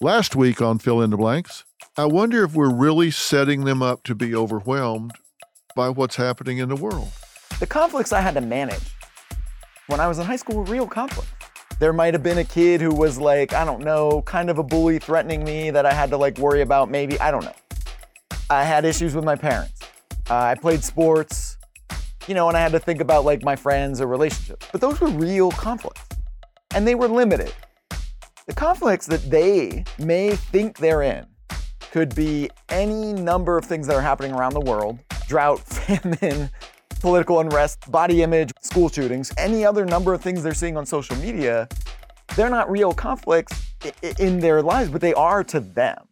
Last week on Phil in the Blanks, I wonder if we're really setting them up to be overwhelmed by what's happening in the world. The conflicts I had to manage when I was in high school were real conflicts. There might have been a kid who was like, I don't know, kind of a bully threatening me that I had to like worry about, maybe. I don't know. I had issues with my parents. Uh, I played sports, you know, and I had to think about like my friends or relationships. But those were real conflicts. And they were limited. The conflicts that they may think they're in could be any number of things that are happening around the world drought, famine, political unrest, body image, school shootings, any other number of things they're seeing on social media. They're not real conflicts in their lives, but they are to them.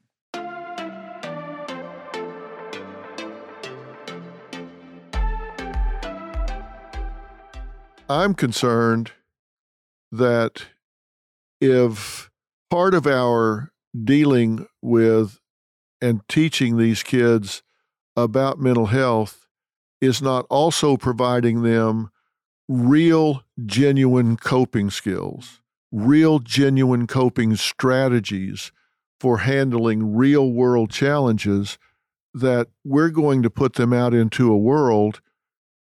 I'm concerned that if part of our dealing with and teaching these kids about mental health is not also providing them real, genuine coping skills, real, genuine coping strategies for handling real world challenges, that we're going to put them out into a world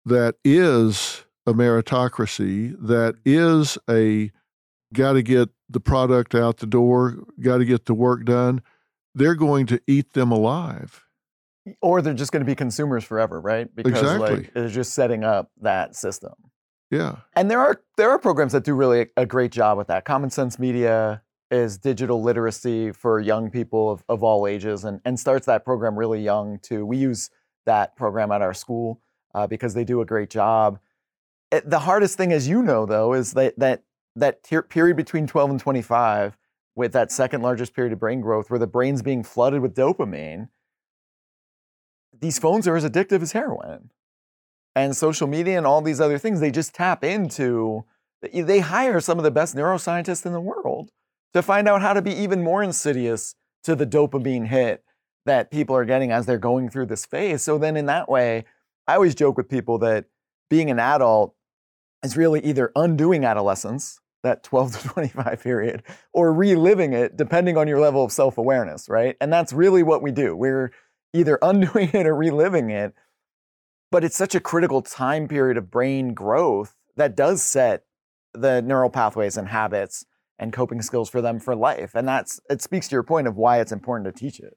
that is a meritocracy, that is a got to get the product out the door, got to get the work done, they're going to eat them alive. Or they're just going to be consumers forever, right? Because exactly. like it's just setting up that system. Yeah. And there are there are programs that do really a great job with that. Common Sense Media is digital literacy for young people of, of all ages and, and starts that program really young too. We use that program at our school uh, because they do a great job. It, the hardest thing, as you know, though, is that that that ter- period between 12 and 25 with that mm-hmm. second largest period of brain growth where the brain's being flooded with dopamine these phones are as addictive as heroin. And social media and all these other things they just tap into they hire some of the best neuroscientists in the world to find out how to be even more insidious to the dopamine hit that people are getting as they're going through this phase. So then in that way i always joke with people that being an adult is really either undoing adolescence that 12 to 25 period or reliving it depending on your level of self-awareness right? And that's really what we do. We're either undoing it or reliving it. But it's such a critical time period of brain growth that does set the neural pathways and habits and coping skills for them for life. And that's it speaks to your point of why it's important to teach it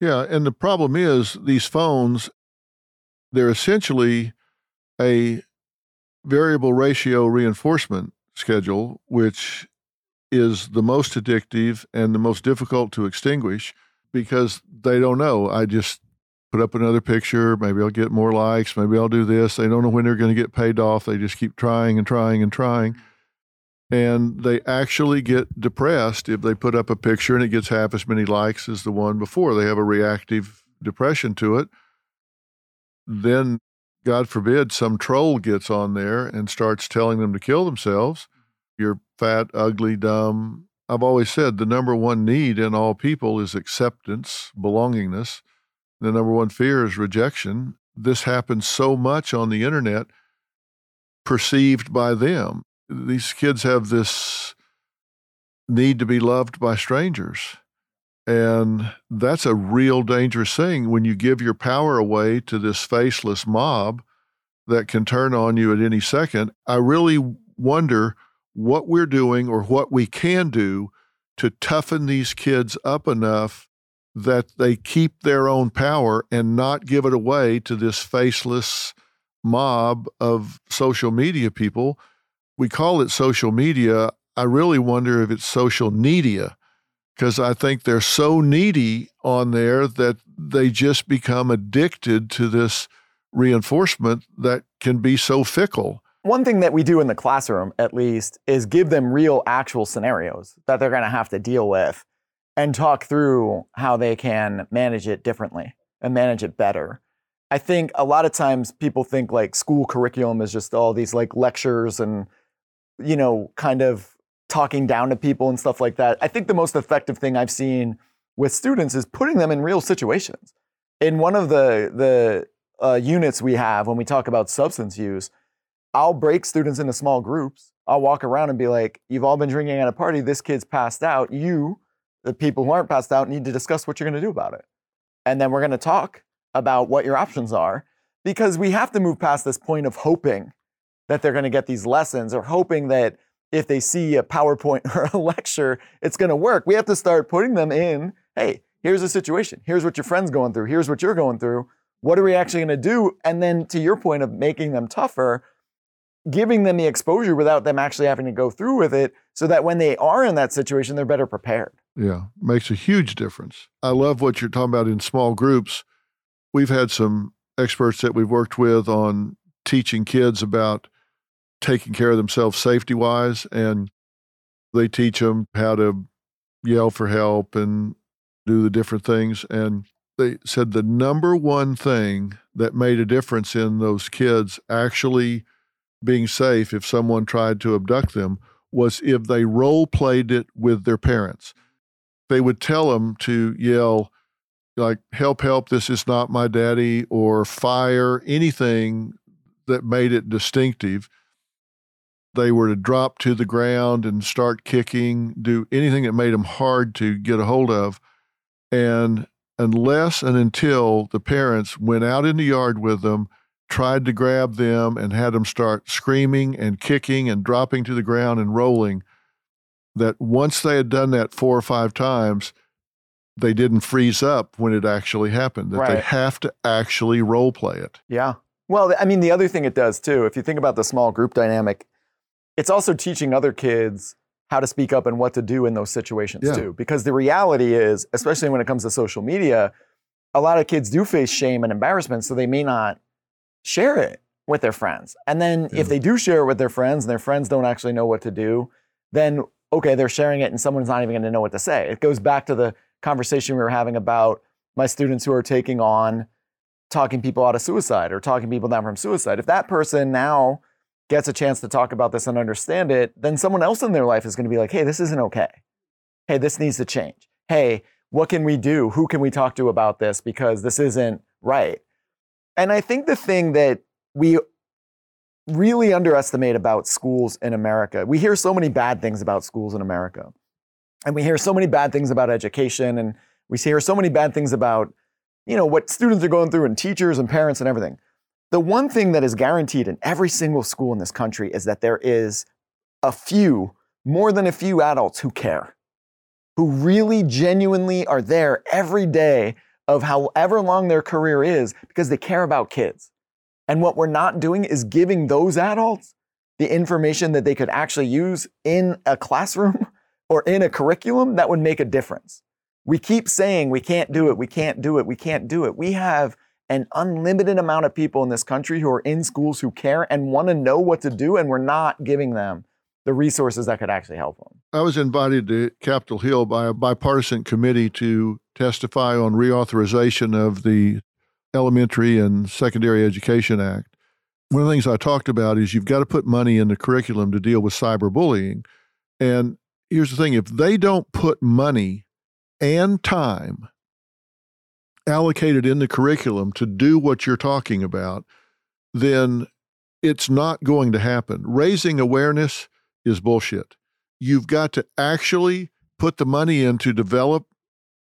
Yeah, and the problem is these phones, they're essentially a variable ratio reinforcement schedule, which is the most addictive and the most difficult to extinguish because they don't know. I just put up another picture. Maybe I'll get more likes. Maybe I'll do this. They don't know when they're going to get paid off. They just keep trying and trying and trying and they actually get depressed if they put up a picture and it gets half as many likes as the one before. They have a reactive depression to it. Then, God forbid, some troll gets on there and starts telling them to kill themselves. You're fat, ugly, dumb, I've always said the number one need in all people is acceptance, belongingness. The number one fear is rejection. This happens so much on the internet, perceived by them. These kids have this need to be loved by strangers. And that's a real dangerous thing when you give your power away to this faceless mob that can turn on you at any second. I really wonder what we're doing or what we can do to toughen these kids up enough that they keep their own power and not give it away to this faceless mob of social media people. We call it social media. I really wonder if it's social media because I think they're so needy on there that they just become addicted to this reinforcement that can be so fickle. One thing that we do in the classroom, at least, is give them real, actual scenarios that they're going to have to deal with and talk through how they can manage it differently and manage it better. I think a lot of times people think like school curriculum is just all these like lectures and, you know, kind of talking down to people and stuff like that. I think the most effective thing I've seen with students is putting them in real situations. In one of the the uh, units we have when we talk about substance use, I'll break students into small groups. I'll walk around and be like, "You've all been drinking at a party. This kid's passed out. You, the people who aren't passed out, need to discuss what you're going to do about it." And then we're going to talk about what your options are because we have to move past this point of hoping that they're going to get these lessons or hoping that if they see a PowerPoint or a lecture, it's going to work. We have to start putting them in hey, here's a situation. Here's what your friend's going through. Here's what you're going through. What are we actually going to do? And then to your point of making them tougher, giving them the exposure without them actually having to go through with it so that when they are in that situation, they're better prepared. Yeah, makes a huge difference. I love what you're talking about in small groups. We've had some experts that we've worked with on teaching kids about taking care of themselves safety wise. And they teach them how to yell for help and do the different things. And they said the number one thing that made a difference in those kids actually being safe if someone tried to abduct them was if they role played it with their parents. They would tell them to yell, like, help, help, this is not my daddy, or fire, anything that made it distinctive they were to drop to the ground and start kicking, do anything that made them hard to get a hold of. And unless and until the parents went out in the yard with them, tried to grab them, and had them start screaming and kicking and dropping to the ground and rolling, that once they had done that four or five times, they didn't freeze up when it actually happened, that Right. they have to actually role play it. Yeah. Well, I mean, the other thing it does too, if you think about the small group dynamic, it's also teaching other kids how to speak up and what to do in those situations Yeah. too. Because the reality is, especially when it comes to social media, a lot of kids do face shame and embarrassment, so they may not share it with their friends. And then Yeah. if they do share it with their friends and their friends don't actually know what to do, then okay, they're sharing it and someone's not even going to know what to say. It goes back to the conversation we were having about my students who are taking on talking people out of suicide or talking people down from suicide. If that person now gets a chance to talk about this and understand it, then someone else in their life is going to be like, hey, this isn't okay. Hey, this needs to change. Hey, what can we do? Who can we talk to about this? Because this isn't right. And I think the thing that we really underestimate about schools in America, we hear so many bad things about schools in America. And we hear so many bad things about education and we hear so many bad things about you know what students are going through and teachers and parents and everything. The one thing that is guaranteed in every single school in this country is that there is a few, more than a few adults who care, who really genuinely are there every day of however long their career is because they care about kids. And what we're not doing is giving those adults the information that they could actually use in a classroom or in a curriculum that would make a difference. We keep saying we can't do it, we can't do it, we can't do it. We have an unlimited amount of people in this country who are in schools who care and want to know what to do, and we're not giving them the resources that could actually help them. I was invited to Capitol Hill by a bipartisan committee to testify on reauthorization of the Elementary and Secondary Education Act. One of the things I talked about is you've got to put money in the curriculum to deal with cyberbullying. And here's the thing if they don't put money and time allocated in the curriculum to do what you're talking about, then it's not going to happen. Raising awareness is bullshit. You've got to actually put the money in to develop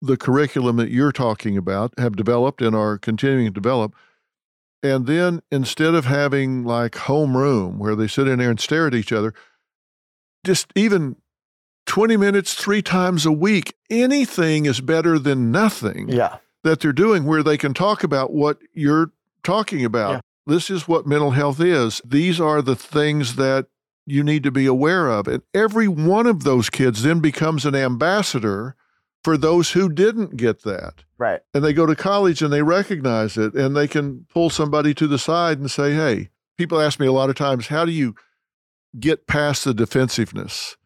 the curriculum that you're talking about, have developed and are continuing to develop. And then instead of having like homeroom where they sit in there and stare at each other, just even 20 minutes three times a week, anything is better than nothing Yeah. That they're doing where they can talk about what you're talking about. Yeah. This is what mental health is. These are the things that you need to be aware of. And every one of those kids then becomes an ambassador for those who didn't get that. Right. And they go to college and they recognize it and they can pull somebody to the side and say, hey, people ask me a lot of times, how do you get past the defensiveness?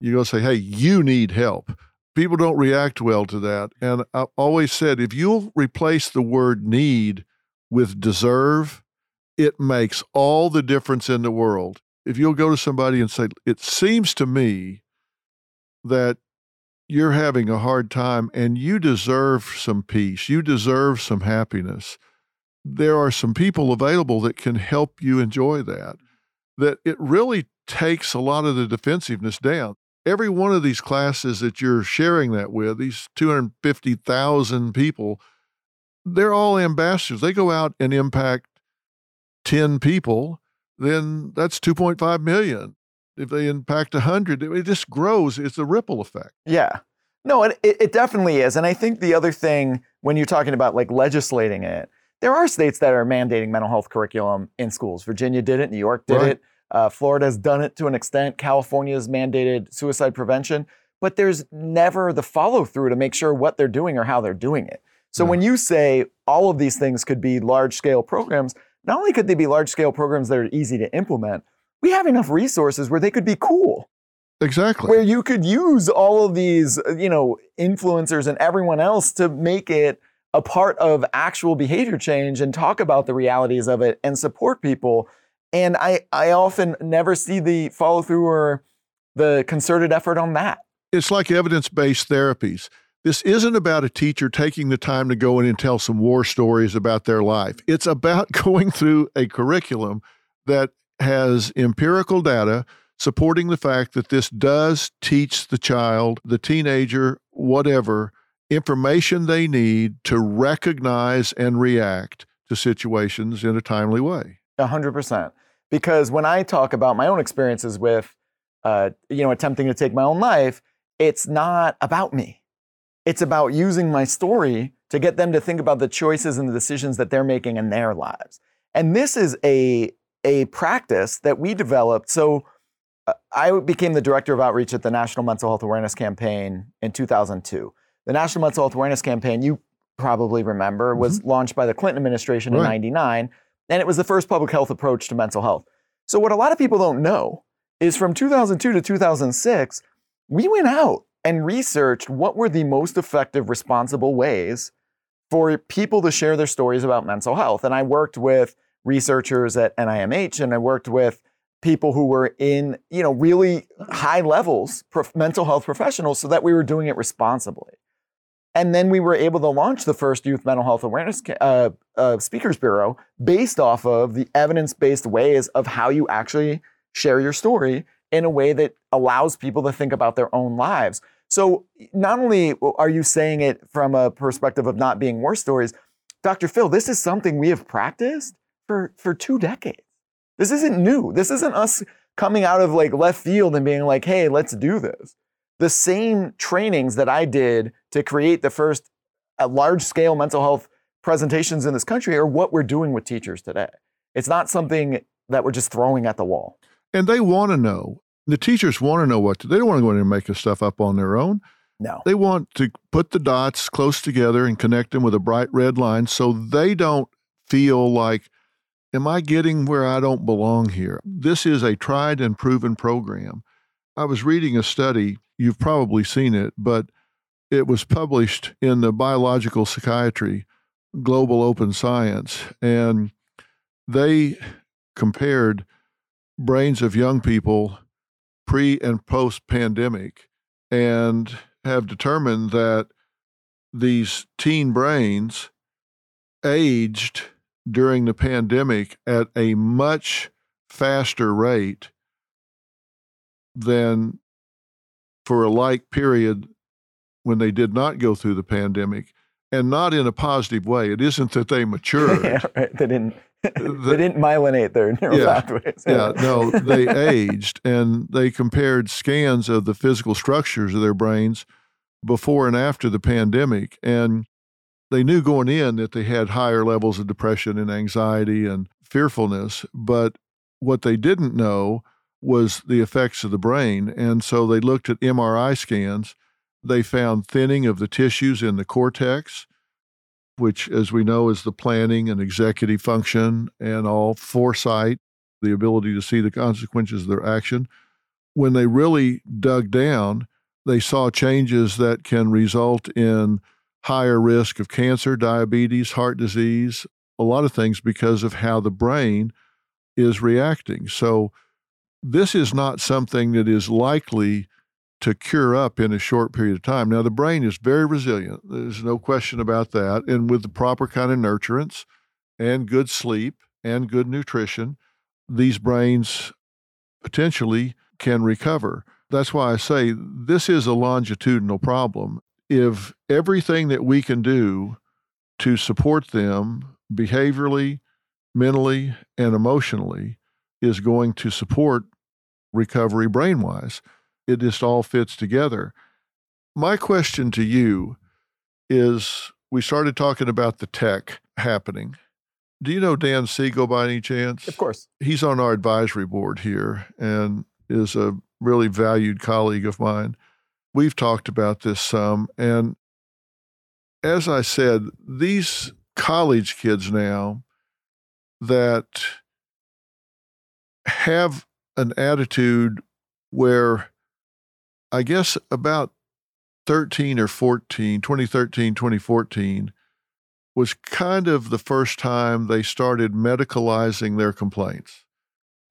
You go say, hey, you need help. People don't react well to that. And I've always said, if you'll replace the word need with deserve, it makes all the difference in the world. If you'll go to somebody and say, it seems to me that you're having a hard time and you deserve some peace, you deserve some happiness. There are some people available that can help you enjoy that. That it really takes a lot of the defensiveness down. Every one of these classes that you're sharing that with, these 250,000 people, they're all ambassadors. They go out and impact 10 people, then that's 2.5 million. If they impact 100, it just grows. It's a ripple effect. Yeah. No, it, it it definitely is. And I think the other thing, when you're talking about like legislating it, there are states that are mandating mental health curriculum in schools. Virginia did it, New York did Right. it, uh, Florida has done it to an extent, California has mandated suicide prevention, but there's never the follow through to make sure what they're doing or how they're doing it. So Yeah. when you say all of these things could be large scale programs, not only could they be large scale programs that are easy to implement, we have enough resources where they could be cool Exactly. where you could use all of these, uh, you know, influencers and everyone else to make it a part of actual behavior change and talk about the realities of it and support people. And I, I often never see the follow through or the concerted effort on that. it's like evidence based therapies. This isn't about a teacher taking the time to go in and tell some war stories about their life. It's about going through a curriculum that has empirical data supporting the fact that this does teach the child, the teenager, whatever, information they need to recognize and react to situations in a timely way. A hundred percent. Because when I talk about my own experiences with, uh, you know, attempting to take my own life, it's not about me. It's about using my story to get them to think about the choices and the decisions that they're making in their lives. And this is a a practice that we developed. So uh, I became the director of outreach at the National Mental Health Awareness Campaign in 2002. The National Mental Health Awareness Campaign, you probably remember, was launched by the Clinton administration in Right. 99, and it was the first public health approach to mental health. So, what a lot of people don't know is from 2002 to 2006, we went out and researched what were the most effective, responsible ways for people to share their stories about mental health. And I worked with researchers at NIMH and I worked with people who were in, you know, really high levels, prof- mental health professionals, so that we were doing it responsibly. And then we were able to launch the first youth mental health awareness uh, uh, speakers bureau based off of the evidence-based ways of how you actually share your story in a way that allows people to think about their own lives. So not only are you saying it from a perspective of not being war stories, Dr. Phil, this is something we have practiced for, for two decades. This isn't new. This isn't us coming out of like left field and being like, hey, let's do this. The same trainings that I did to create the first uh, large scale mental health presentations in this country are what we're doing with teachers today. It's not something that we're just throwing at the wall. And they want to know. The teachers want to know what to, they don't want to go in and make this stuff up on their own. No. They want to put the dots close together and connect them with a bright red line so they don't feel like, am I getting where I don't belong here? This is a tried and proven program. I was reading a study, you've probably seen it, but it was published in the Biological Psychiatry Global Open Science, and they compared brains of young people pre and post pandemic and have determined that these teen brains aged during the pandemic at a much faster rate than for a like period when they did not go through the pandemic and not in a positive way. It isn't that they matured. yeah, right. They didn't. they didn't myelinate their neural Yeah. pathways. yeah, no, they aged and they compared scans of the physical structures of their brains before and after the pandemic. And they knew going in that they had higher levels of depression and anxiety and fearfulness. But what they didn't know was the effects of the brain. And so they looked at MRI scans. They found thinning of the tissues in the cortex, which, as we know, is the planning and executive function and all foresight, the ability to see the consequences of their action. When they really dug down, they saw changes that can result in higher risk of cancer, diabetes, heart disease, a lot of things because of how the brain is reacting. So, this is not something that is likely to cure up in a short period of time. Now, the brain is very resilient. There's no question about that. And with the proper kind of nurturance and good sleep and good nutrition, these brains potentially can recover. That's why I say this is a longitudinal problem. If everything that we can do to support them behaviorally, mentally, and emotionally is going to support recovery brain wise, it just all fits together. My question to you is we started talking about the tech happening. Do you know Dan Siegel by any chance? Of course. He's on our advisory board here and is a really valued colleague of mine. We've talked about this some. And as I said, these college kids now that have an attitude where I guess about 13 or 14, 2013, 2014 was kind of the first time they started medicalizing their complaints.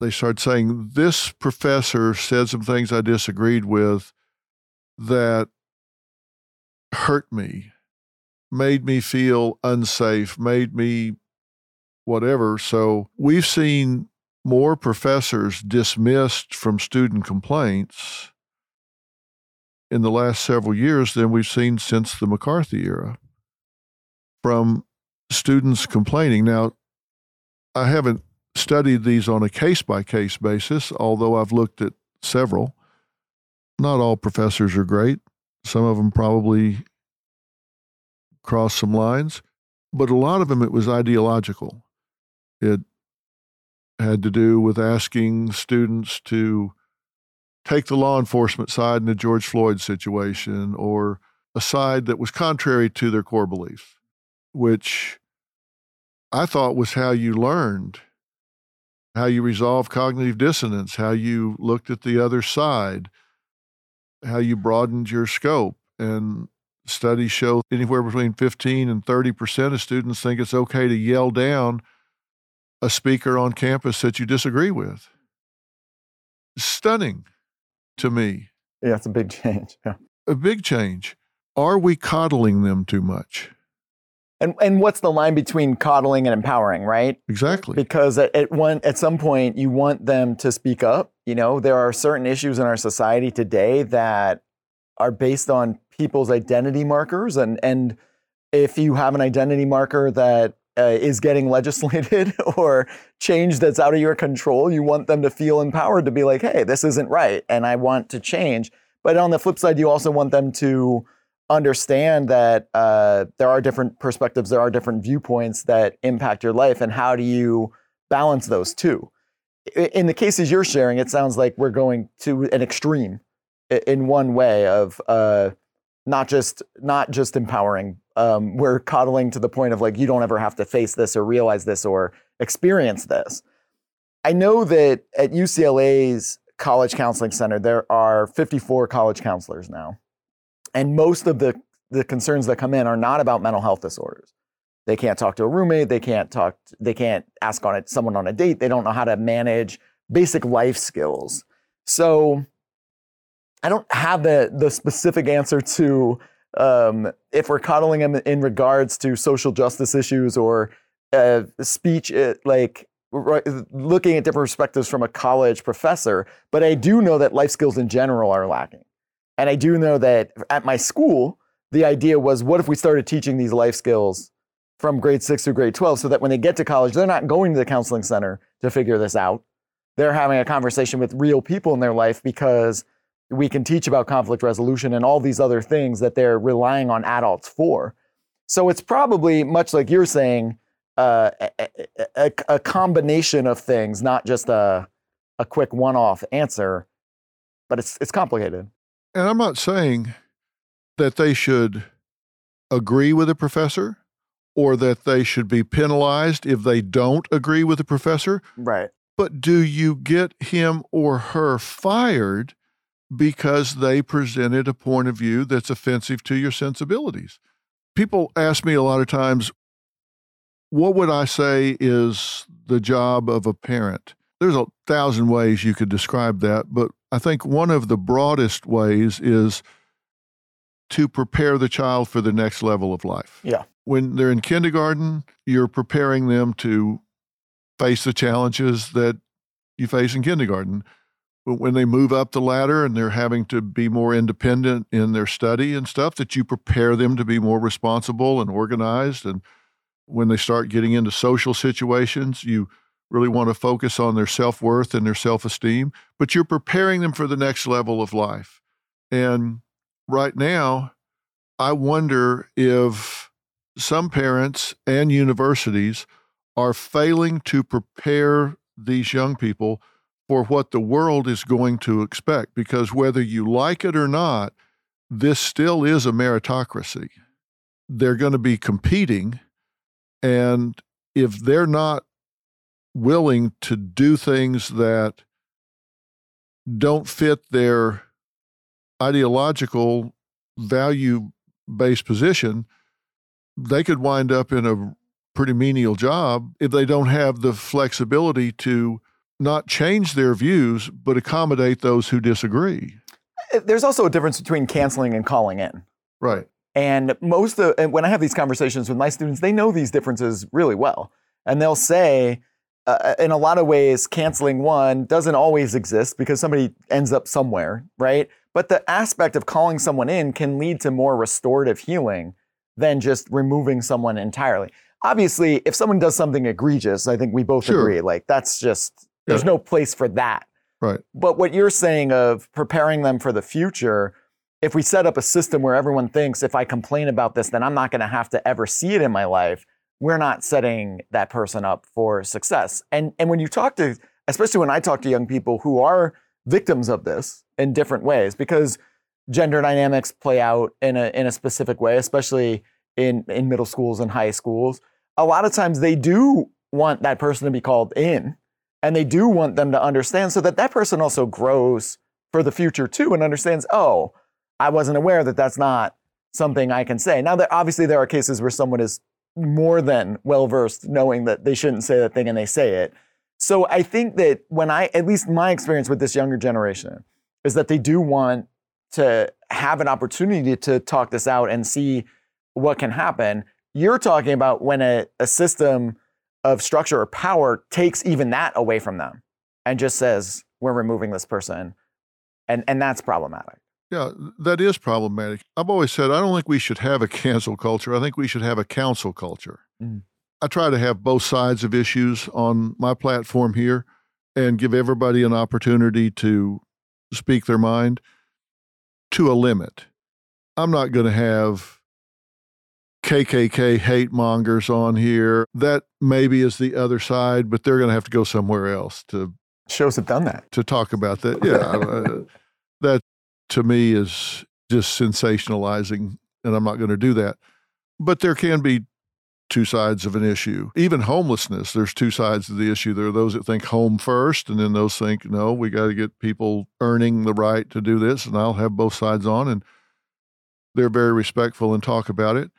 they started saying this professor said some things I disagreed with that hurt me, made me feel unsafe, made me whatever. So we've seen more professors dismissed from student complaints in the last several years than we've seen since the McCarthy era from students complaining. Now, I haven't studied these on a case by case basis, although I've looked at several. Not all professors are great. Some of them probably cross some lines, but a lot of them it was ideological. It had to do with asking students to take the law enforcement side in the George Floyd situation or a side that was contrary to their core beliefs, which I thought was how you learned how you resolve cognitive dissonance, how you looked at the other side, how you broadened your scope. And studies show anywhere between 15 and 30% of students think it's okay to yell down a speaker on campus that you disagree with. Stunning to me. Yeah, it's a big change. Yeah. A big change. Are we coddling them too much? And and what's the line between coddling and empowering, right? Exactly. Because at, at one at some point you want them to speak up. You know, there are certain issues in our society today that are based on people's identity markers, and and if you have an identity marker that uh, is getting legislated or change that's out of your control, you want them to feel empowered to be like, hey, this isn't right, and I want to change. But on the flip side, you also want them to understand that uh, there are different perspectives, there are different viewpoints that impact your life, and how do you balance those two? In the cases you're sharing, it sounds like we're going to an extreme in one way of uh, not just not just empowering. Um, we're coddling to the point of like you don't ever have to face this or realize this or experience this. I know that at UCLA's College Counseling Center, there are 54 college counselors now. And most of the, the concerns that come in are not about mental health disorders. They can't talk to a roommate, they can't talk, they can't ask on it, someone on a date, they don't know how to manage basic life skills. So I don't have the, the specific answer to um, if we're coddling them in regards to social justice issues or uh, speech, uh, like looking at different perspectives from a college professor, but I do know that life skills in general are lacking. And I do know that at my school, the idea was what if we started teaching these life skills from grade six through grade 12 so that when they get to college, they're not going to the counseling center to figure this out. They're having a conversation with real people in their life because we can teach about conflict resolution and all these other things that they're relying on adults for. So it's probably much like you're saying, uh, a, a, a, combination of things, not just a, a quick one-off answer, but it's it's complicated. And I'm not saying that they should agree with a professor or that they should be penalized if they don't agree with the professor. Right. But do you get him or her fired because they presented a point of view that's offensive to your sensibilities? People ask me a lot of times, what would I say is the job of a parent? There's a thousand ways you could describe that, but I think one of the broadest ways is to prepare the child for the next level of life. Yeah. When they're in kindergarten, you're preparing them to face the challenges that you face in kindergarten. But when they move up the ladder and they're having to be more independent in their study and stuff, that you prepare them to be more responsible and organized and when they start getting into social situations, you really want to focus on their self worth and their self esteem, but you're preparing them for the next level of life. And right now, I wonder if some parents and universities are failing to prepare these young people for what the world is going to expect. Because whether you like it or not, this still is a meritocracy. They're going to be competing and if they're not willing to do things that don't fit their ideological value based position, they could wind up in a pretty menial job if they don't have the flexibility to not change their views, but accommodate those who disagree. Uh, there's also a difference between canceling and calling in. Right. And most of and when I have these conversations with my students, they know these differences really well, and they'll say, uh, in a lot of ways, canceling one doesn't always exist because somebody ends up somewhere, right? But the aspect of calling someone in can lead to more restorative healing than just removing someone entirely. Obviously, if someone does something egregious, I think we both Sure. agree, like that's just there's Yeah. no place for that. Right. But what you're saying of preparing them for the future, if we set up a system where everyone thinks if I complain about this, then I'm not going to have to ever see it in my life, we're not setting that person up for success. And and when you talk to, especially when I talk to young people who are victims of this in different ways, because gender dynamics play out in a in a specific way, especially in in middle schools and high schools. A lot of times they do want that person to be called in, and they do want them to understand so that that person also grows for the future too and understands. Oh, I wasn't aware that that's not something I can say. Now, that obviously, there are cases where someone is more than well versed knowing that they shouldn't say that thing and they say it. So I think that when I, at least my experience with this younger generation, is that they do want to have an opportunity to talk this out and see what can happen. You're talking about when a, a system of structure or power takes even that away from them and just says, we're removing this person. And, and that's problematic. Yeah, that is problematic. I've always said I don't think we should have a cancel culture. I think we should have a council culture. Mm. I try to have both sides of issues on my platform here and give everybody an opportunity to speak their mind to a limit. I'm not going to have KKK hate mongers on here. That maybe is the other side, but they're going to have to go somewhere else to shows have done that to talk about that. Yeah, uh, that to me is just sensationalizing, and I'm not going to do that. But there can be two sides of an issue. Even homelessness, there's two sides of the issue. There are those that think home first, and then those think, no, we got to get people earning the right to do this. And I'll have both sides on, and they're very respectful and talk about it.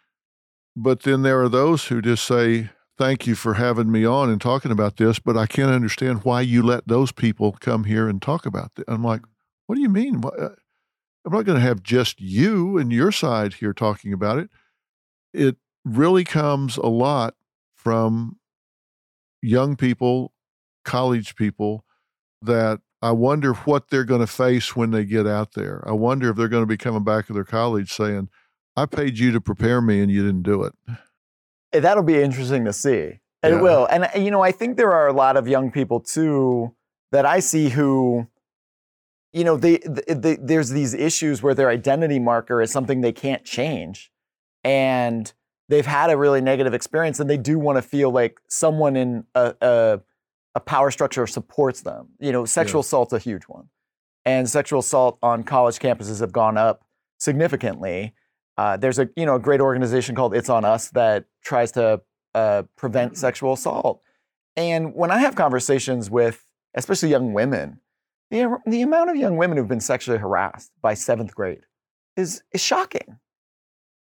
But then there are those who just say, thank you for having me on and talking about this, but I can't understand why you let those people come here and talk about it. I'm like, what do you mean? Uh, I'm not going to have just you and your side here talking about it. It really comes a lot from young people, college people that I wonder what they're going to face when they get out there. I wonder if they're going to be coming back to their college saying, I paid you to prepare me and you didn't do it. Eh, that'll be interesting to see. Yeah. It will. And, you know, I think there are a lot of young people too that I see who, you know, they, they, they, there's these issues where their identity marker is something they can't change. And they've had a really negative experience and they do want to feel like someone in a, a, a power structure supports them. You know, sexual yeah. assault's a huge one. And sexual assault on college campuses have gone up significantly. Uh, there's a you know a great organization called It's on Us that tries to uh, prevent sexual assault. And when I have conversations with especially young women, the, the amount of young women who've been sexually harassed by seventh grade is, is shocking.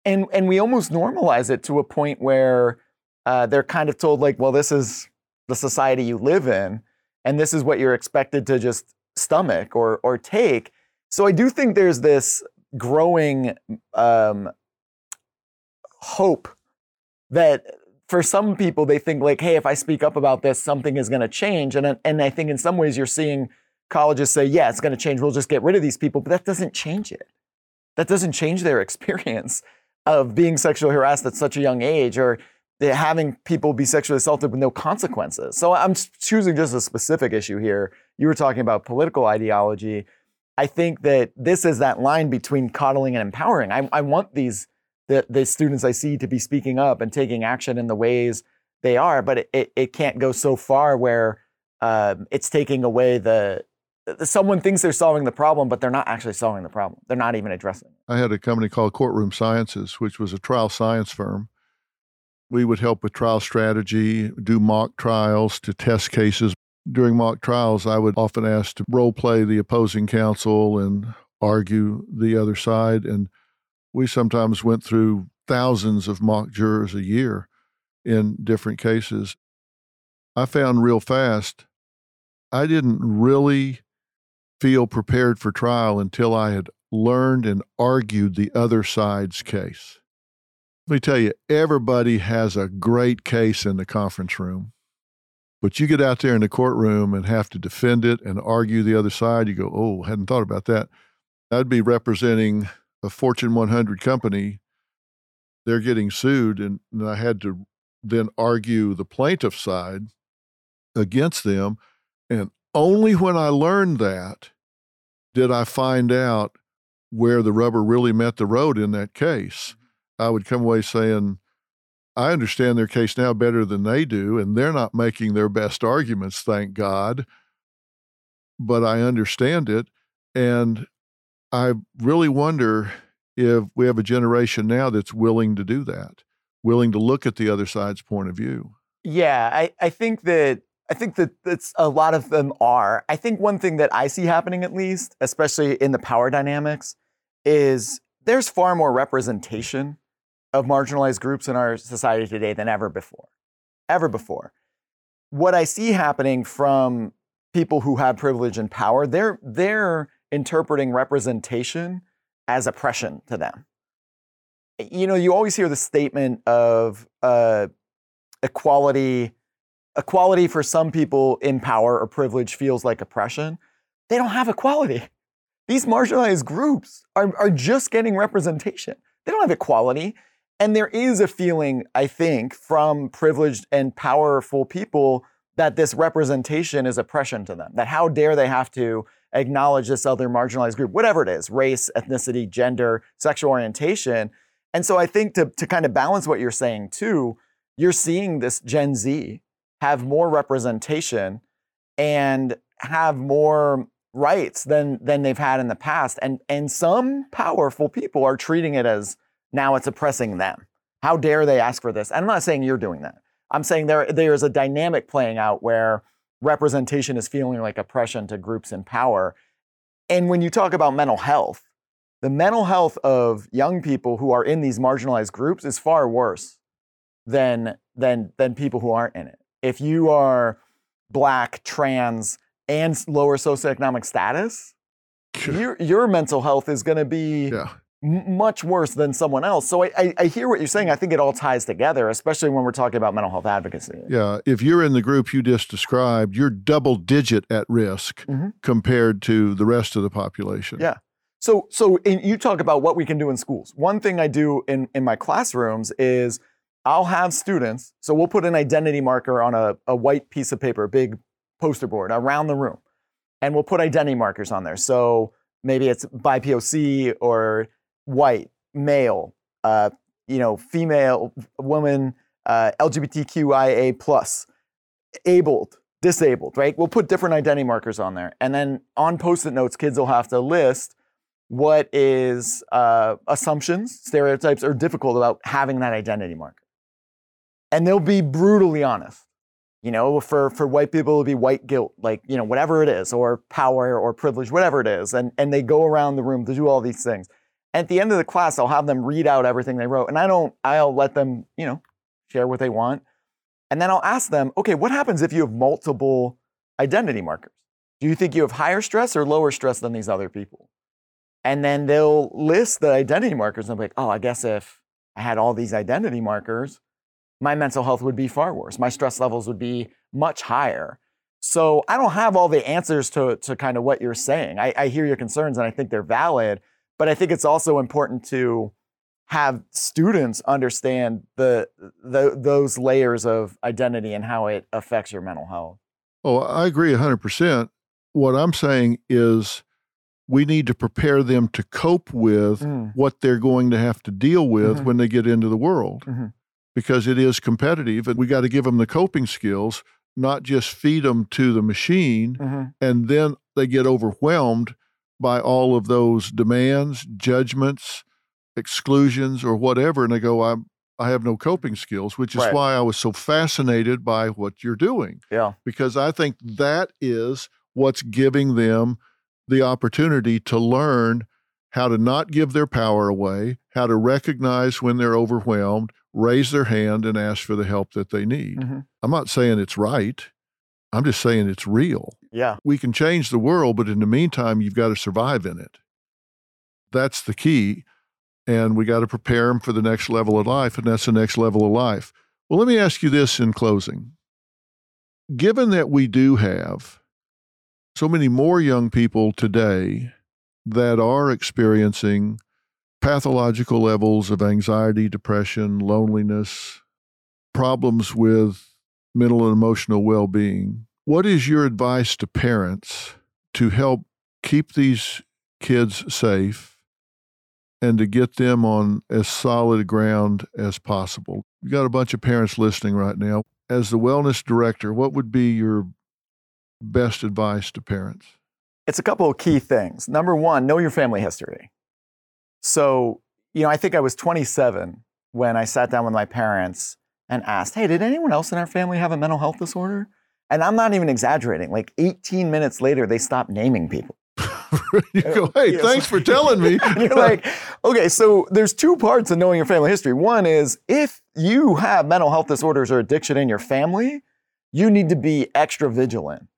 And, and we almost normalize it to a point where uh, they're kind of told, like, well, this is the society you live in, and this is what you're expected to just stomach or, or take. So I do think there's this growing um, hope that for some people they think like hey if i speak up about this something is going to change and, and i think in some ways you're seeing colleges say yeah it's going to change. We'll just get rid of these people but that doesn't change it. That doesn't change their experience of being sexually harassed at such a young age or having people be sexually assaulted with no consequences. So i'm choosing just a specific issue here. You were talking about political ideology. I think that this is that line between coddling and empowering. I, I want these the, the students I see to be speaking up and taking action in the ways they are, but it, it, it can't go so far where um, it's taking away the, the, someone thinks they're solving the problem, but they're not actually solving the problem. They're not even addressing it. I had a company called Courtroom Sciences, which was a trial science firm. We would help with trial strategy, do mock trials to test cases during mock trials, I would often ask to role play the opposing counsel and argue the other side. And we sometimes went through thousands of mock jurors a year in different cases. I found real fast I didn't really feel prepared for trial until I had learned and argued the other side's case. Let me tell you, everybody has a great case in the conference room. But you get out there in the courtroom and have to defend it and argue the other side. You go, oh, hadn't thought about that. I'd be representing a Fortune 100 company. They're getting sued, and, and I had to then argue the plaintiff side against them. Only when I learned that did I find out where the rubber really met the road in that case. Mm-hmm. I would come away saying, I understand their case now better than they do, and they're not making their best arguments, thank God. But I understand it. And I really wonder if we have a generation now that's willing to do that, willing to look at the other side's point of view. Yeah, I, I think that I think that that's a lot of them are. I think one thing that I see happening at least, especially in the power dynamics, is there's far more representation of marginalized groups in our society today than ever before. Ever before. What I see happening from people who have privilege and power, they're, they're interpreting representation as oppression to them. you know, you always hear the statement of uh, equality. Equality for some people in power or privilege feels like oppression. They don't have equality. These marginalized groups are, are just getting representation. They don't have equality. And there is a feeling, I think, from privileged and powerful people that this representation is oppression to them. That how dare they have to acknowledge this other marginalized group, whatever it is race, ethnicity, gender, sexual orientation. And so I think to, to kind of balance what you're saying too, you're seeing this Gen Z have more representation and have more rights than than they've had in the past. And and some powerful people are treating it as now it's oppressing them. How dare they ask for this? I'm not saying you're doing that. I'm saying there there's a dynamic playing out where representation is feeling like oppression to groups in power. And when you talk about mental health the mental health of young people who are in these marginalized groups is far worse than than than people who aren't in it if you are black trans and lower socioeconomic status, your, your mental health is going to be Yeah. m- much worse than someone else. So I, I, I hear what you're saying. I think it all ties together, especially when we're talking about mental health advocacy. Yeah. If you're in the group you just described, you're double digit at risk Mhm. compared to the rest of the population. Yeah. So, so in, you talk about what we can do in schools. One thing I do in, in my classrooms is I'll have students, so we'll put an identity marker on a, a white piece of paper, a big poster board around the room, and we'll put identity markers on there. So maybe it's BIPOC or white, male, uh, you know, female, woman, uh, LGBTQIA plus, abled, disabled, right? We'll put different identity markers on there. And then on post-it notes, kids will have to list what is uh, assumptions, stereotypes, or difficult about having that identity marker. And they'll be brutally honest. You know, for, for white people, it'll be white guilt, like, you know, whatever it is, or power or privilege, whatever it is. And, and they go around the room to do all these things. At the end of the class, I'll have them read out everything they wrote. And I don't, I'll let them, you know, share what they want. And then I'll ask them, okay, what happens if you have multiple identity markers? Do you think you have higher stress or lower stress than these other people? And then they'll list the identity markers and be like, oh, I guess if I had all these identity markers, my mental health would be far worse. My stress levels would be much higher. So I don't have all the answers to, to kind of what you're saying. I, I hear your concerns and I think they're valid, but I think it's also important to have students understand the, the those layers of identity and how it affects your mental health. Oh, I agree 100%. What I'm saying is we need to prepare them to cope with Mm. what they're going to have to deal with Mhm. when they get into the world Mhm. Because it is competitive and we got to give them the coping skills, not just feed them to the machine Mhm. and then they get overwhelmed by all of those demands, judgments, exclusions, or whatever. And they go, I'm, I have no coping skills, which is Right. why I was so fascinated by what you're doing Yeah. because I think that is what's giving them the opportunity to learn how to not give their power away, how to recognize when they're overwhelmed, raise their hand, and ask for the help that they need. Mhm. I'm not saying it's right. I'm just saying it's real. Yeah. We can change the world, but in the meantime, you've got to survive in it. That's the key. And we got to prepare them for the next level of life, and that's the next level of life. Well, let me ask you this in closing. Given that we do have so many more young people today that are experiencing pathological levels of anxiety, depression, loneliness, problems with mental and emotional well being, what is your advice to parents to help keep these kids safe and to get them on as solid ground as possible? You got a bunch of parents listening right now. As the wellness director, what would be your best advice to parents? It's a couple of key things. Number one, know your family history. So, you know, I think I was 27 when I sat down with my parents and asked, Hey, did anyone else in our family have a mental health disorder? And I'm not even exaggerating. Like 18 minutes later, they stopped naming people. you go, hey, thanks for telling me. You're like, okay, so there's two parts of knowing your family history. One is if you have mental health disorders or addiction in your family, you need to be extra vigilant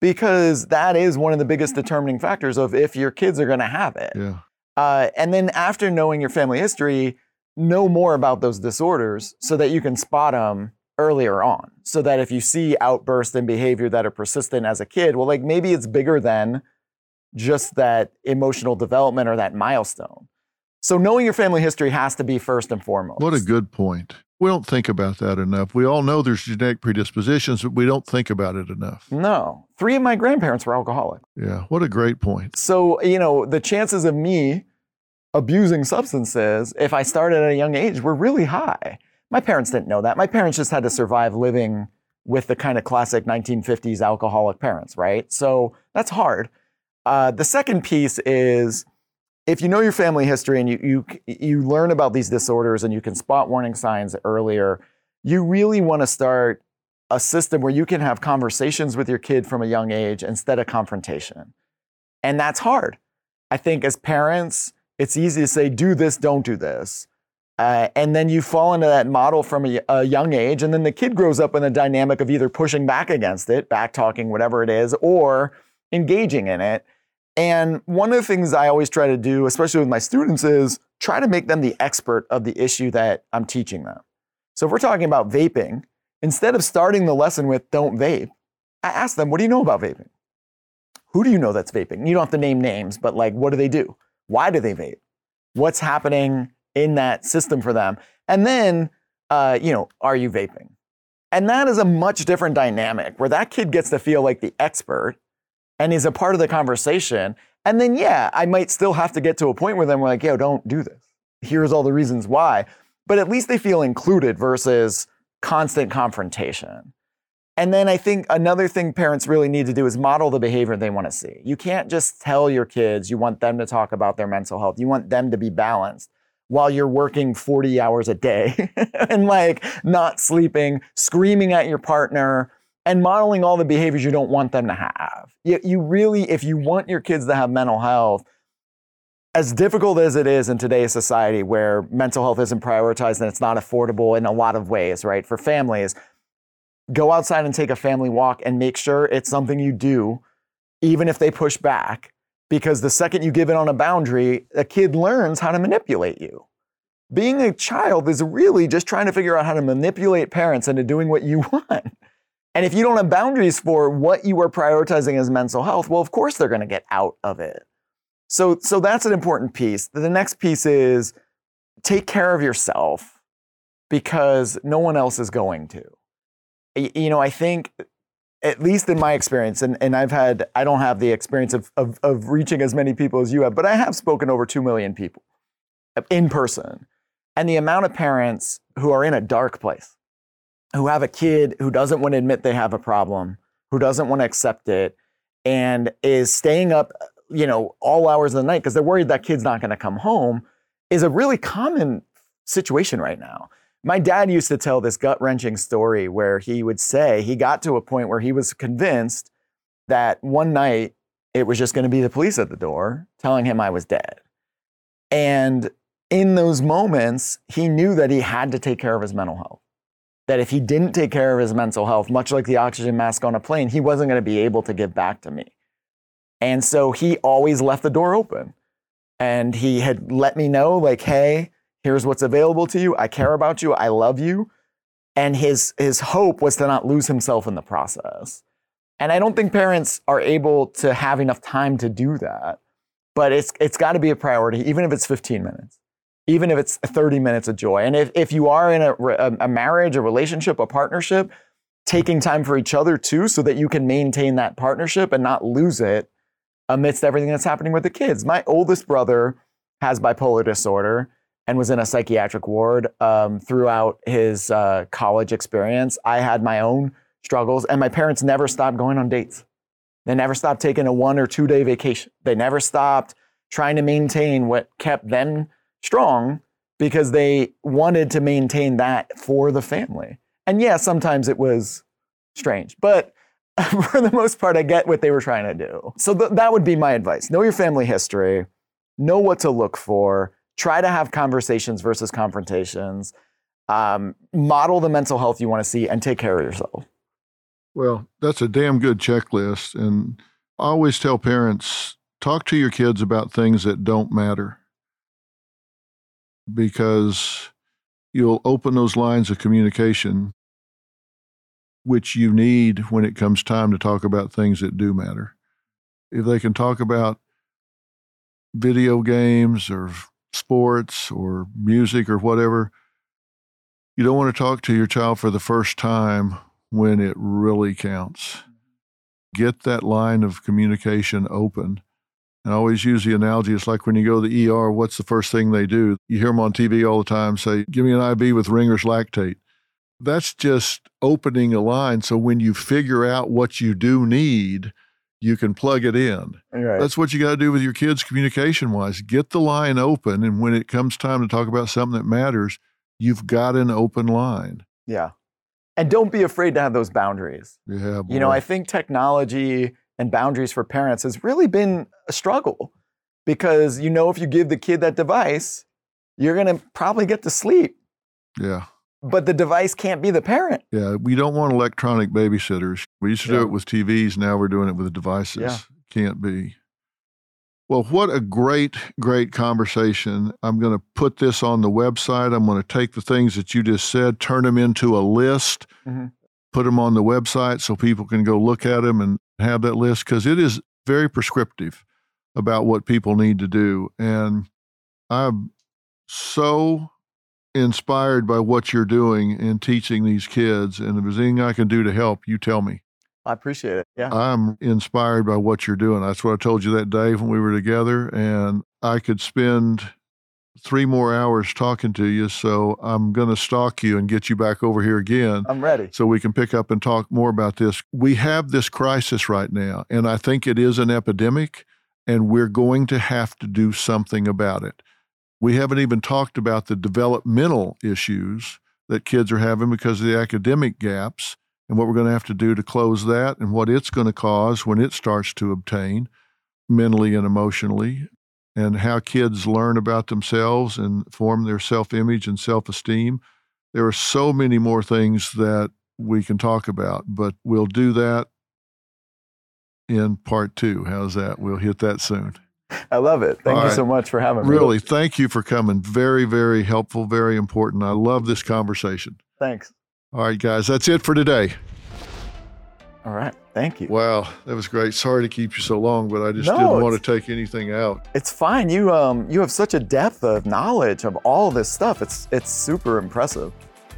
because that is one of the biggest determining factors of if your kids are going to have it. yeah. Uh, and then after knowing your family history, know more about those disorders so that you can spot them earlier on. So that if you see outbursts in behavior that are persistent as a kid, well, like maybe it's bigger than just that emotional development or that milestone. So knowing your family history has to be first and foremost. What a good point. We don't think about that enough. We all know there's genetic predispositions, but we don't think about it enough. No. Three of my grandparents were alcoholic. Yeah, what a great point. So, you know, the chances of me abusing substances if I started at a young age were really high. My parents didn't know that. My parents just had to survive living with the kind of classic 1950s alcoholic parents, right? So that's hard. Uh, the second piece is if you know your family history and you, you, you learn about these disorders and you can spot warning signs earlier, you really want to start a system where you can have conversations with your kid from a young age instead of confrontation. And that's hard. I think as parents, it's easy to say, do this, don't do this. Uh, and then you fall into that model from a, a, young age, and then the kid grows up in a dynamic of either pushing back against it, back talking, whatever it is, or engaging in it. And one of the things I always try to do, especially with my students, is try to make them the expert of the issue that I'm teaching them. So if we're talking about vaping, instead of starting the lesson with don't vape, I ask them, what do you know about vaping? Who do you know that's vaping? You don't have to name names, but like, what do they do? Why do they vape? What's happening in that system for them? And then, uh, you know, are you vaping? And that is a much different dynamic where that kid gets to feel like the expert and is a part of the conversation. And then, yeah, I might still have to get to a point where we're like, yo, don't do this. Here's all the reasons why. But at least they feel included versus constant confrontation. And then I think another thing parents really need to do is model the behavior they want to see. You can't just tell your kids you want them to talk about their mental health. You want them to be balanced while you're working 40 hours a day and like not sleeping, screaming at your partner, and modeling all the behaviors you don't want them to have. You, you really, if you want your kids to have mental health, as difficult as it is in today's society where mental health isn't prioritized and it's not affordable in a lot of ways, right? For families, go outside and take a family walk and make sure it's something you do, even if they push back. Because the second you give it on a boundary, a kid learns how to manipulate you. Being a child is really just trying to figure out how to manipulate parents into doing what you want. And if you don't have boundaries for what you are prioritizing as mental health, well, of course they're going to get out of it. So, so that's an important piece. The next piece is take care of yourself because no one else is going to. You know, I think, at least in my experience, and, and I've had, I don't have the experience of, of, of reaching as many people as you have, but I have spoken over 2 million people in person. And the amount of parents who are in a dark place, who have a kid who doesn't want to admit they have a problem, who doesn't want to accept it, and is staying up, you know, all hours of the night because they're worried that kid's not going to come home, is a really common situation right now. My dad used to tell this gut wrenching story where he would say he got to a point where he was convinced that one night it was just going to be the police at the door telling him I was dead. And in those moments, he knew that he had to take care of his mental health that if he didn't take care of his mental health, much like the oxygen mask on a plane, he wasn't going to be able to give back to me. And so he always left the door open. And he had let me know, like, hey, here's what's available to you. I care about you. I love you. And his, his hope was to not lose himself in the process. And I don't think parents are able to have enough time to do that. But it's, it's got to be a priority, even if it's 15 minutes even if it's 30 minutes of joy. And if, if you are in a, a marriage, a relationship, a partnership, taking time for each other too, so that you can maintain that partnership and not lose it amidst everything that's happening with the kids. My oldest brother has bipolar disorder and was in a psychiatric ward um, throughout his uh, college experience. I had my own struggles, and my parents never stopped going on dates. They never stopped taking a one or two day vacation. They never stopped trying to maintain what kept them strong because they wanted to maintain that for the family. And yeah, sometimes it was strange, but for the most part, I get what they were trying to do. So th- that would be my advice. Know your family history, know what to look for, try to have conversations versus confrontations, um, model the mental health you want to see, and take care of yourself. Well, that's a damn good checklist. And I always tell parents talk to your kids about things that don't matter because you'll open those lines of communication which you need when it comes time to talk about things that do matter. If they can talk about video games or sports or music or whatever, you don't want to talk to your child for the first time when it really counts. Mm-hmm. Get that line of communication open. And I always use the analogy it's like when you go to the ER, what's the first thing they do? You hear them on TV all the time say, Give me an IV with Ringer's lactate. That's just opening a line. So when you figure out what you do need, you can plug it in. Right. That's what you got to do with your kids communication wise. Get the line open. And when it comes time to talk about something that matters, you've got an open line. Yeah. And don't be afraid to have those boundaries. Yeah. You know. I think technology and boundaries for parents has really been a struggle because you know if you give the kid that device, you're going to probably get to sleep, yeah. but the device can't be the parent. Yeah. We don't want electronic babysitters. We used to Yeah. do it with TVs. Now we're doing it with devices. Yeah. Can't be. Well, what a great, great conversation. I'm going to put this on the website. I'm going to take the things that you just said, turn them into a list, Mhm. put them on the website so people can go look at them and have that list because it is very prescriptive about what people need to do. And I'm so inspired by what you're doing in teaching these kids. And if there's anything I can do to help, you tell me. I appreciate it. Yeah. I'm inspired by what you're doing. That's what I told you that day when we were together. And I could spend three more hours talking to you. So I'm going to stalk you and get you back over here again I'm ready. so we can pick up and talk more about this. We have this crisis right now, and I think it is an epidemic, and we're going to have to do something about it. We haven't even talked about the developmental issues that kids are having because of the academic gaps and what we're going to have to do to close that and what it's going to cause when it starts to obtain mentally and emotionally and how kids learn about themselves and form their self-image and self-esteem there are so many more things that we can talk about, but we'll do that in part two. How's that? We'll hit that soon. I love it. Thank All you right. so much for having me. Really, thank you for coming. Very, very helpful, very important. I love this conversation. Thanks. All right, guys, that's it for today. All right. Thank you. Wow, that was great. Sorry to keep you so long, but I just No, didn't want to take anything out. It's fine. You um you have such a depth of knowledge of all this stuff. It's it's super impressive.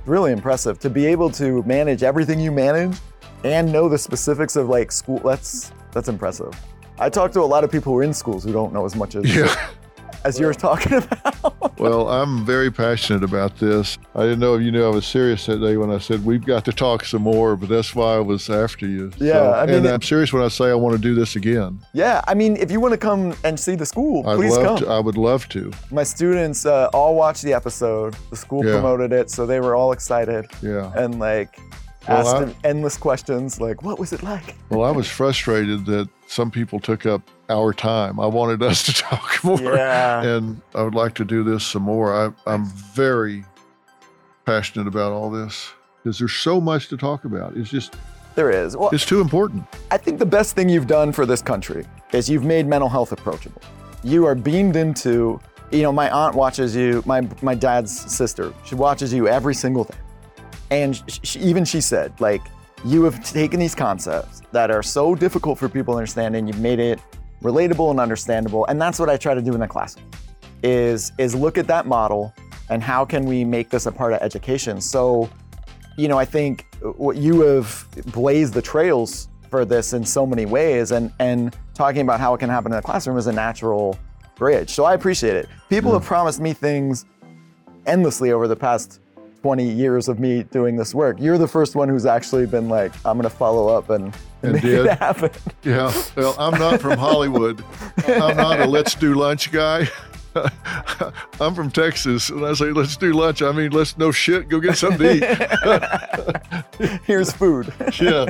Really impressive to be able to manage everything you manage and know the specifics of like school. That's that's impressive. I talk to a lot of people who are in schools who don't know as much as Yeah. as you were talking about. Well, I'm very passionate about this. I didn't know if you knew I was serious that day when I said we've got to talk some more, but that's why I was after you. Yeah, I mean, and it- I'm serious when I say I want to do this again. yeah, I mean, if you want to come and see the school, I'd please come. to. I would love to. My students uh, all watched the episode. The school Yeah. promoted it, so they were all excited Yeah. and like Well, asked I- him endless questions like, "What was it like?" Well, I was frustrated that some people took up our time. I wanted us to talk more. Yeah. And I would like to do this some more. I, I'm very passionate about all this because there's so much to talk about. It's just, There is. Well, it's too important. I think the best thing you've done for this country is you've made mental health approachable. You are beamed into, you know, my aunt watches you, my, my dad's sister, she watches you every single day. And sh sh even she said, like, you have taken these concepts that are so difficult for people to understand and you've made it relatable and understandable. And that's what I try to do in the classroom is, is look at that model and how can we make this a part of education. So you know, I think what you have blazed the trails for this in so many ways, and and talking about how it can happen in the classroom is a natural bridge. So I appreciate it. People mm. have promised me things endlessly over the past 20 years of me doing this work. You're the first one who's actually been like, I'm gonna follow up and, And make did. it happen. Yeah. Well, I'm not from Hollywood. I'm not a let's do lunch guy. I'm from Texas, and I say let's do lunch. I mean, let's no shit, go get something to eat. Here's food. yeah.